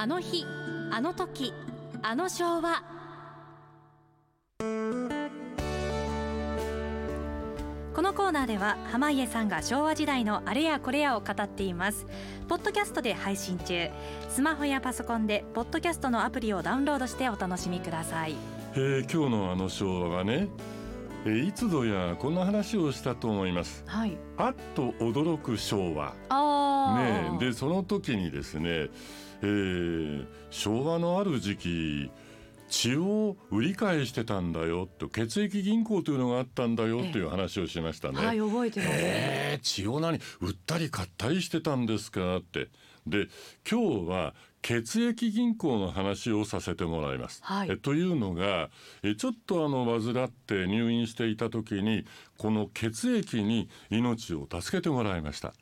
あの日あの時あの昭和。このコーナーでは濱家さんが昭和時代のあれやこれやを語っています。ポッドキャストで配信中。スマホやパソコンでポッドキャストのアプリをダウンロードしてお楽しみください、えー、今日のあの昭和はね、えー、いつぞやこんな話をしたと思います。はい。あっと驚く昭和。あねでその時にですね、えー、昭和のある時期血を売り買いしてたんだよと血液銀行というのがあったんだよという話をしましたね。はい覚えてます、えー、血を何売ったり買ったりしてたんですかってで今日は血液銀行の話をさせてもらいます。はいえというのがえちょっとあの患って入院していた時にこの血液に命を助けてもらいました。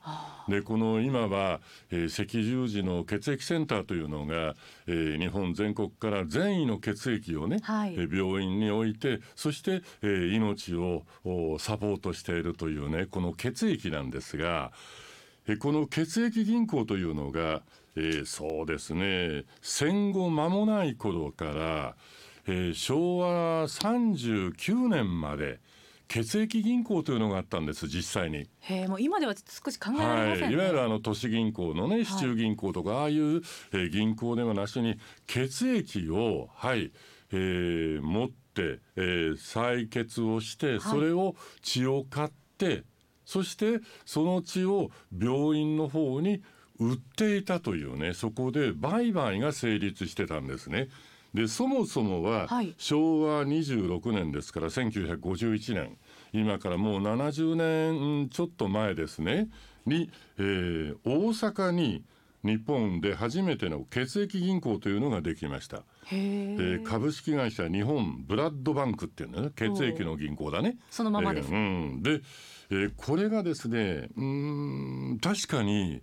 でこの今は、えー赤十字の血液センターというのが、えー日本全国から善意の血液をね、はいえー病院に置いてそして、えー命をおサポートしているというねこの血液なんですが、えーこの血液銀行というのが、えーそうですね。戦後間もない頃から、えー昭和39年まで血液銀行というのがあったんです実際に。もう今では少し考えられませんね、はい、いわゆるあの都市銀行のね市中銀行とか、ああいう、えー銀行ではなしに血液をはい、えー持って、えー採血をしてそれを血を買って、そしてその血を病院の方に売っていたというねそこで売買が成立してたんですね。でそもそもははい。昭和26年ですから1951年。今からもう70年ちょっと前ですね。に、えー大阪に日本で初めての血液銀行というのができました、へえー株式会社日本ブラッドバンクっていうのね血液の銀行だね。そのままです、えーうん、で、えーこれがですねうーん確かに、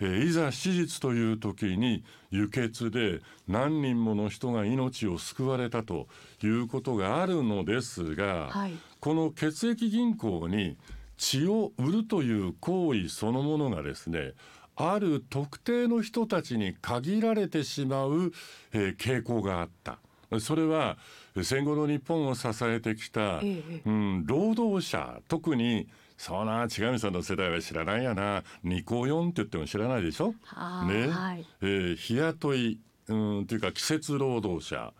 えーいざ手術という時に輸血で何人もの人が命を救われたということがあるのですが、はい。この血液銀行に血を売るという行為そのものがですねある特定の人たちに限られてしまう、えー傾向があった。それは戦後の日本を支えてきた、ええうん、労働者。特にそうな千上さんの世代は知らないやな。ニコヨンって言っても知らないでしょ？ね。はい。えー日雇いうんというか季節労働者、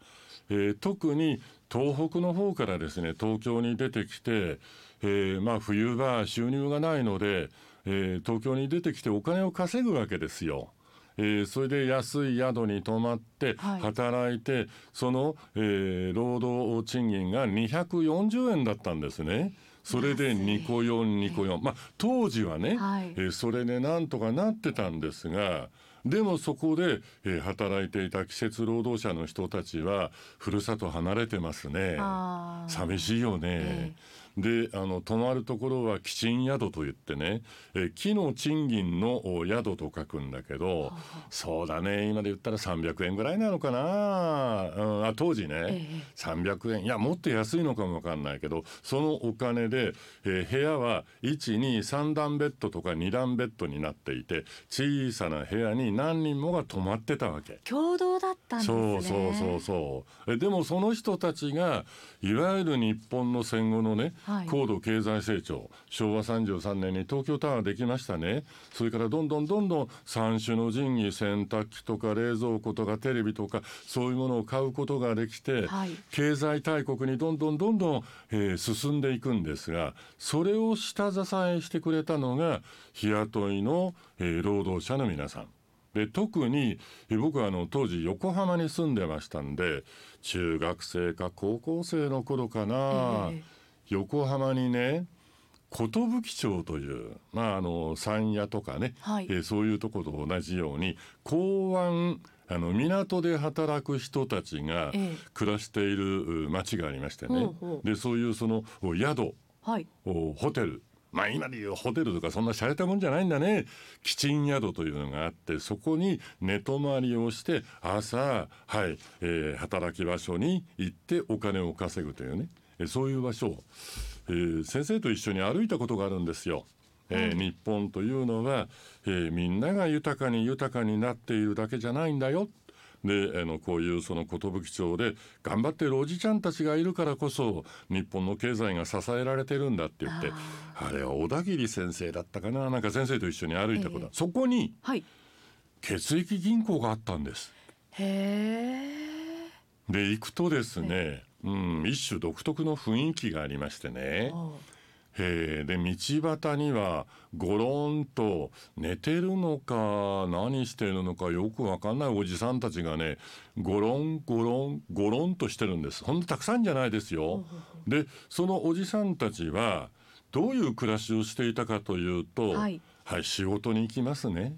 えー特に東北の方からですね東京に出てきて、えーまあ、冬場収入がないので、えー東京に出てきてお金を稼ぐわけですよ。えーそれで安い宿に泊まってはい働いて、その、えー労働賃金が240円だったんですね。それで2個4、2個4。まあ当時はね、はいえーそれでなんとかなってたんですがでもそこで、えー働いていた季節労働者の人たちはふるさと離れてますね寂しいよね。えであの泊まるところは基賃宿といってね、えー木の賃金のお宿と書くんだけどそうだね。今で言ったら300円ぐらいなのかな、うん、あ当時ね、ええ。300円いやもっと安いのかもわかんないけどそのお金で、えー部屋は123段ベッドとか2段ベッドになっていて小さな部屋に何人もが泊まってたわけ。共同だったんですね。そうそうそうそう。えでもその人たちがいわゆる日本の戦後のね、はい。高度経済成長昭和33年に東京タワーできましたね。それからどんどんどんどん三種の神器洗濯機とか冷蔵庫とかテレビとかそういうものを買うことができて、はい。経済大国にどんどんどんどん、えー進んでいくんですがそれを下支えしてくれたのが日雇いの、えー労働者の皆さん。で特にえ僕はあの当時横浜に住んでましたんで中学生か高校生の頃かな、ええ横浜にね寿町という、まあ、あの山屋とかね、はい。えーそういうところと同じように港湾あの港で働く人たちがええ。暮らしているう町がありましてね、ほうほう。でそういうそのお宿はい。おホテル。まあ今でいうホテルとかそんな洒落たもんじゃないんだね。キチン宿というのがあってそこに寝泊まりをして朝はい、えー働き場所に行ってお金を稼ぐというね。えーそういう場所を、えー先生と一緒に歩いたことがあるんですよ。えー日本というのは、えーみんなが豊かに豊かになっているだけじゃないんだよ。であのこういうその寿町で頑張ってるおじちゃんたちがいるからこそ日本の経済が支えられてるんだって言ってあれは小田切先生だったかな。なんか先生と一緒に歩いたこと、えー、そこに血液銀行があったんです。へー。で行くとですね、うん、一種独特の雰囲気がありましてね。えー、で道端にはゴロンと寝てるのか何してるのかよくわかんないおじさんたちがねゴロンゴロンゴロンとしてるんですほんとたくさんじゃないですよ。でそのおじさんたちはどういう暮らしをしていたかというと、はい、はい、仕事に行きますね。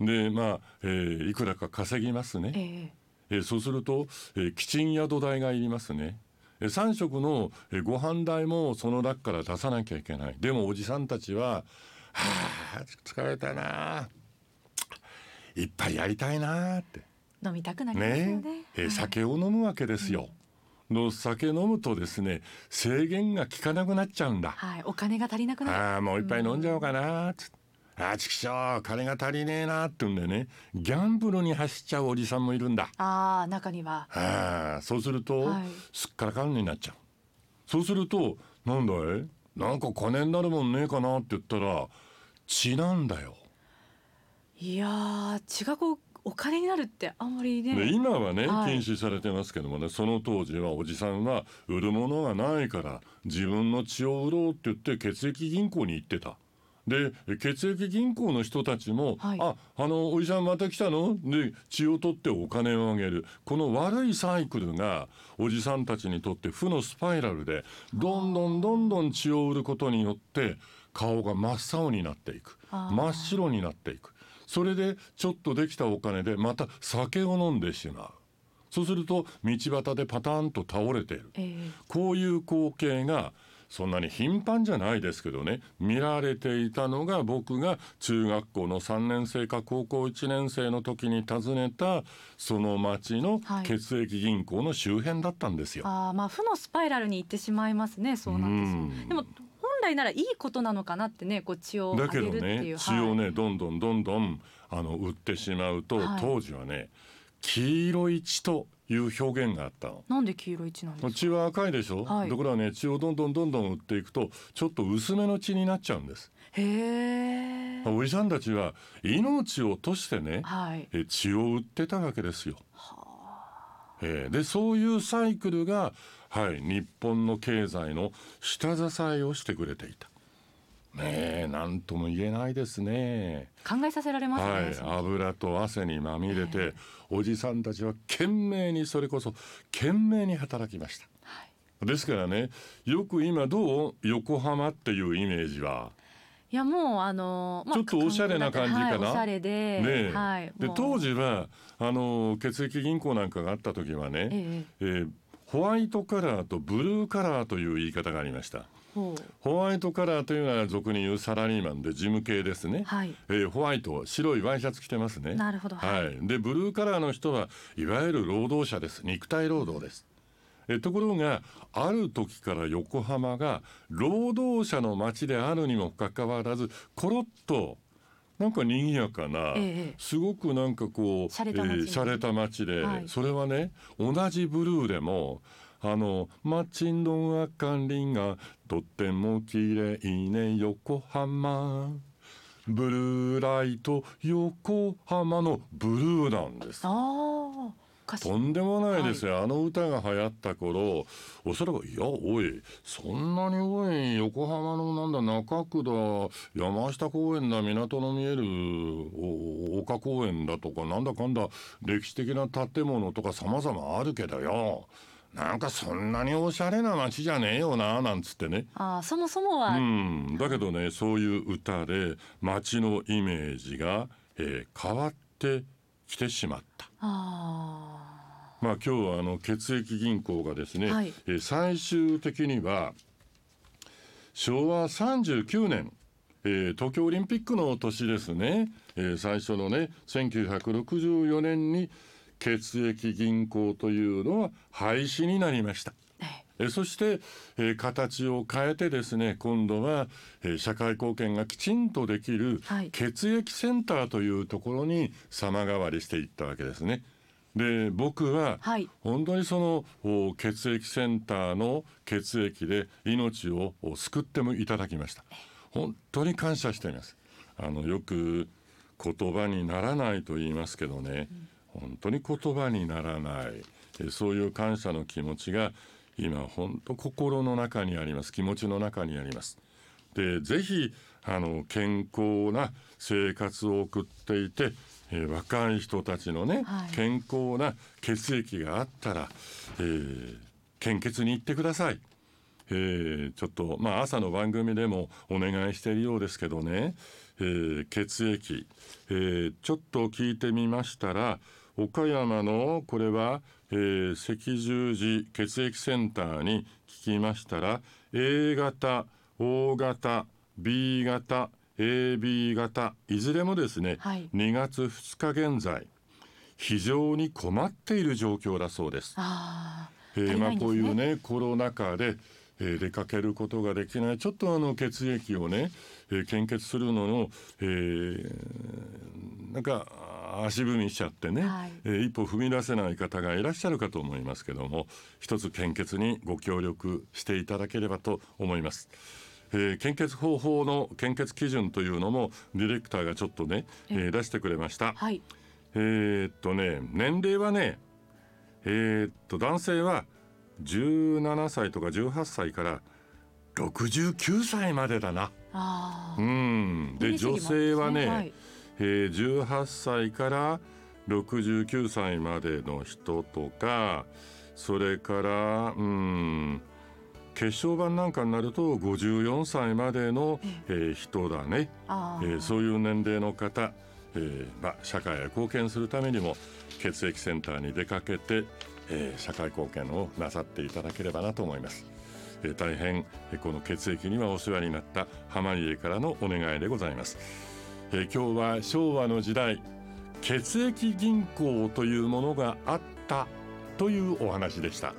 でまあ、えー、いくらか稼ぎますね。えー、えー、そうすると、えー、キチン宿代がいりますね。3食のご飯代もその中から出さなきゃいけないでもおじさんたちは「はあ疲れたな一杯やりたいな」って飲みたくなりますよねね、え酒を飲むわけですよ。うん、の酒飲むとですね制限が効かなくなっちゃうんだ。はい、お金が足りなくなる。ああもう一杯飲んじゃおうかなつって。あちくしょう金が足りねえなって言うんでね。ギャンブルに走っちゃうおじさんもいるんだ。ああ中には。あそうすると、はい、すっからかんになっちゃう。そうするとなんだい？なんか金になるもんねえかなって言ったら血なんだよ。いや血がこうお金になるってあんまりね。今はね、はい、禁止されてますけどもねその当時はおじさんは売るものがないから自分の血を売ろうって言って血液銀行に行ってたで血液銀行の人たちも「はい、ああのおじさんまた来たの?」で血を取ってお金をあげる。この悪いサイクルがおじさんたちにとって負のスパイラルでどんどんどんどん血を売ることによって顔が真っ青になっていく。真っ白になっていく。それでちょっとできたお金でまた酒を飲んでしまう。そうすると道端でパターンと倒れている、えー、こういう光景がそんなに頻繁じゃないですけどね。見られていたのが僕が中学校の3年生か高校1年生の時に訪ねたその町の血液銀行の周辺だったんですよ。はい、あまあ負のスパイラルに行ってしまいますね。そうなんですよ。でも本来ならいいことなのかなってねこう血をだけどね血をねどんどんどんどんあの売ってしまうと、はい、当時はね黄色い血という表現があったの。なんで黄色い血なんですか？血は赤いでしょ？はい、ところがね血をどんどんどんどん打っていくとちょっと薄めの血になっちゃうんです。へえ。おじさんたちは命を落としてね、はい、え血を売ってたわけですよ。はあ、えでそういうサイクルがはい日本の経済の下支えをしてくれていた。ねえ何とも言えないですね。考えさせられますね、はい、油と汗にまみれて、おじさんたちは懸命にそれこそ懸命に働きました、はい、ですからねよく今どう？横浜っていうイメージは？いやもうあの、まあ、ちょっとおしゃれな感じかな？はい、おしゃれで、ね、はい、で当時はあの血液銀行なんかがあった時はね、ええ。えー、ホワイトカラーとブルーカラーという言い方がありました。ホワイトカラーというのは俗に言うサラリーマンで事務系ですね、はい、えー、ホワイト白いワイシャツ着てますね。なるほど、はい、でブルーカラーの人はいわゆる労働者です。肉体労働です、えところがある時から横浜が労働者の街であるにもかかわらずコロッとなんか賑やかな、ええ、すごくなんかこう洒落た街,、えー、た街で、はい、それはね同じブルーでもあの街の明かりがとっても綺麗ね横浜。ブルーライト横浜のブルーなんです。とんでもないですよ、はい、あの歌が流行った頃おそらくいやおいそんなにおい横浜のなんだ中区だ山下公園だ港の見える丘公園だとかなんだかんだ歴史的な建物とか様々あるけどよなんかそんなにおしゃれな街じゃねえよななんつってね。あそもそもは、うん、だけどねそういう歌で街のイメージが、えー、変わってきてしまった。あまあ今日はあの血液銀行がですね、はい、えー、最終的には昭和39年えー、東京オリンピックの年ですね、えー、最初のね1964年に血液銀行というのは廃止になりました。えそして、えー、形を変えてですね今度は、えー、社会貢献がきちんとできる血液センターというところに様変わりしていったわけですね。で僕ははい。本当にそのお血液センターの血液で命をお救ってもいただきました。本当に感謝しています。あのよく言葉にならないと言いますけどね、本当に言葉にならないえそういう感謝の気持ちが今本当心の中にあります。気持ちの中にあります。でぜひあの健康な生活を送っていて、えー若い人たちのね、はい。健康な血液があったら、えー献血に行ってください。えーちょっとまあ朝の番組でもお願いしているようですけどね、えー血液、えーちょっと聞いてみましたら岡山のこれは、えー赤十字血液センターに聞きましたら A 型 O 型 B 型 AB 型いずれもですね、はい。2月2日現在非常に困っている状況だそうです。あえーまあこういうねコロナ禍で、えー出かけることができないちょっとあの血液をね、えー献血するのの、えーなんか足踏みしちゃってね、はいえー一歩踏み出せない方がいらっしゃるかと思いますけども一つ献血にご協力していただければと思います。えー献血方法の献血基準というのもディレクターがちょっとね、えー出してくれました。はいえーっとね年齢はねえーっと男性は17歳とか18歳から69歳までだな。あうん、で女ーギリギリ性はね、はい。えー18歳から69歳までの人とかそれからうん血小板なんかになると54歳までの、えー人だね。えー。そういう年齢の方、えーまあ、社会へ貢献するためにも血液センターに出かけて、えー社会貢献をなさっていただければなと思います。えー大変えーこの血液にはお世話になった濱家からのお願いでございます。えー今日は昭和の時代血液銀行というものがあったというお話でした。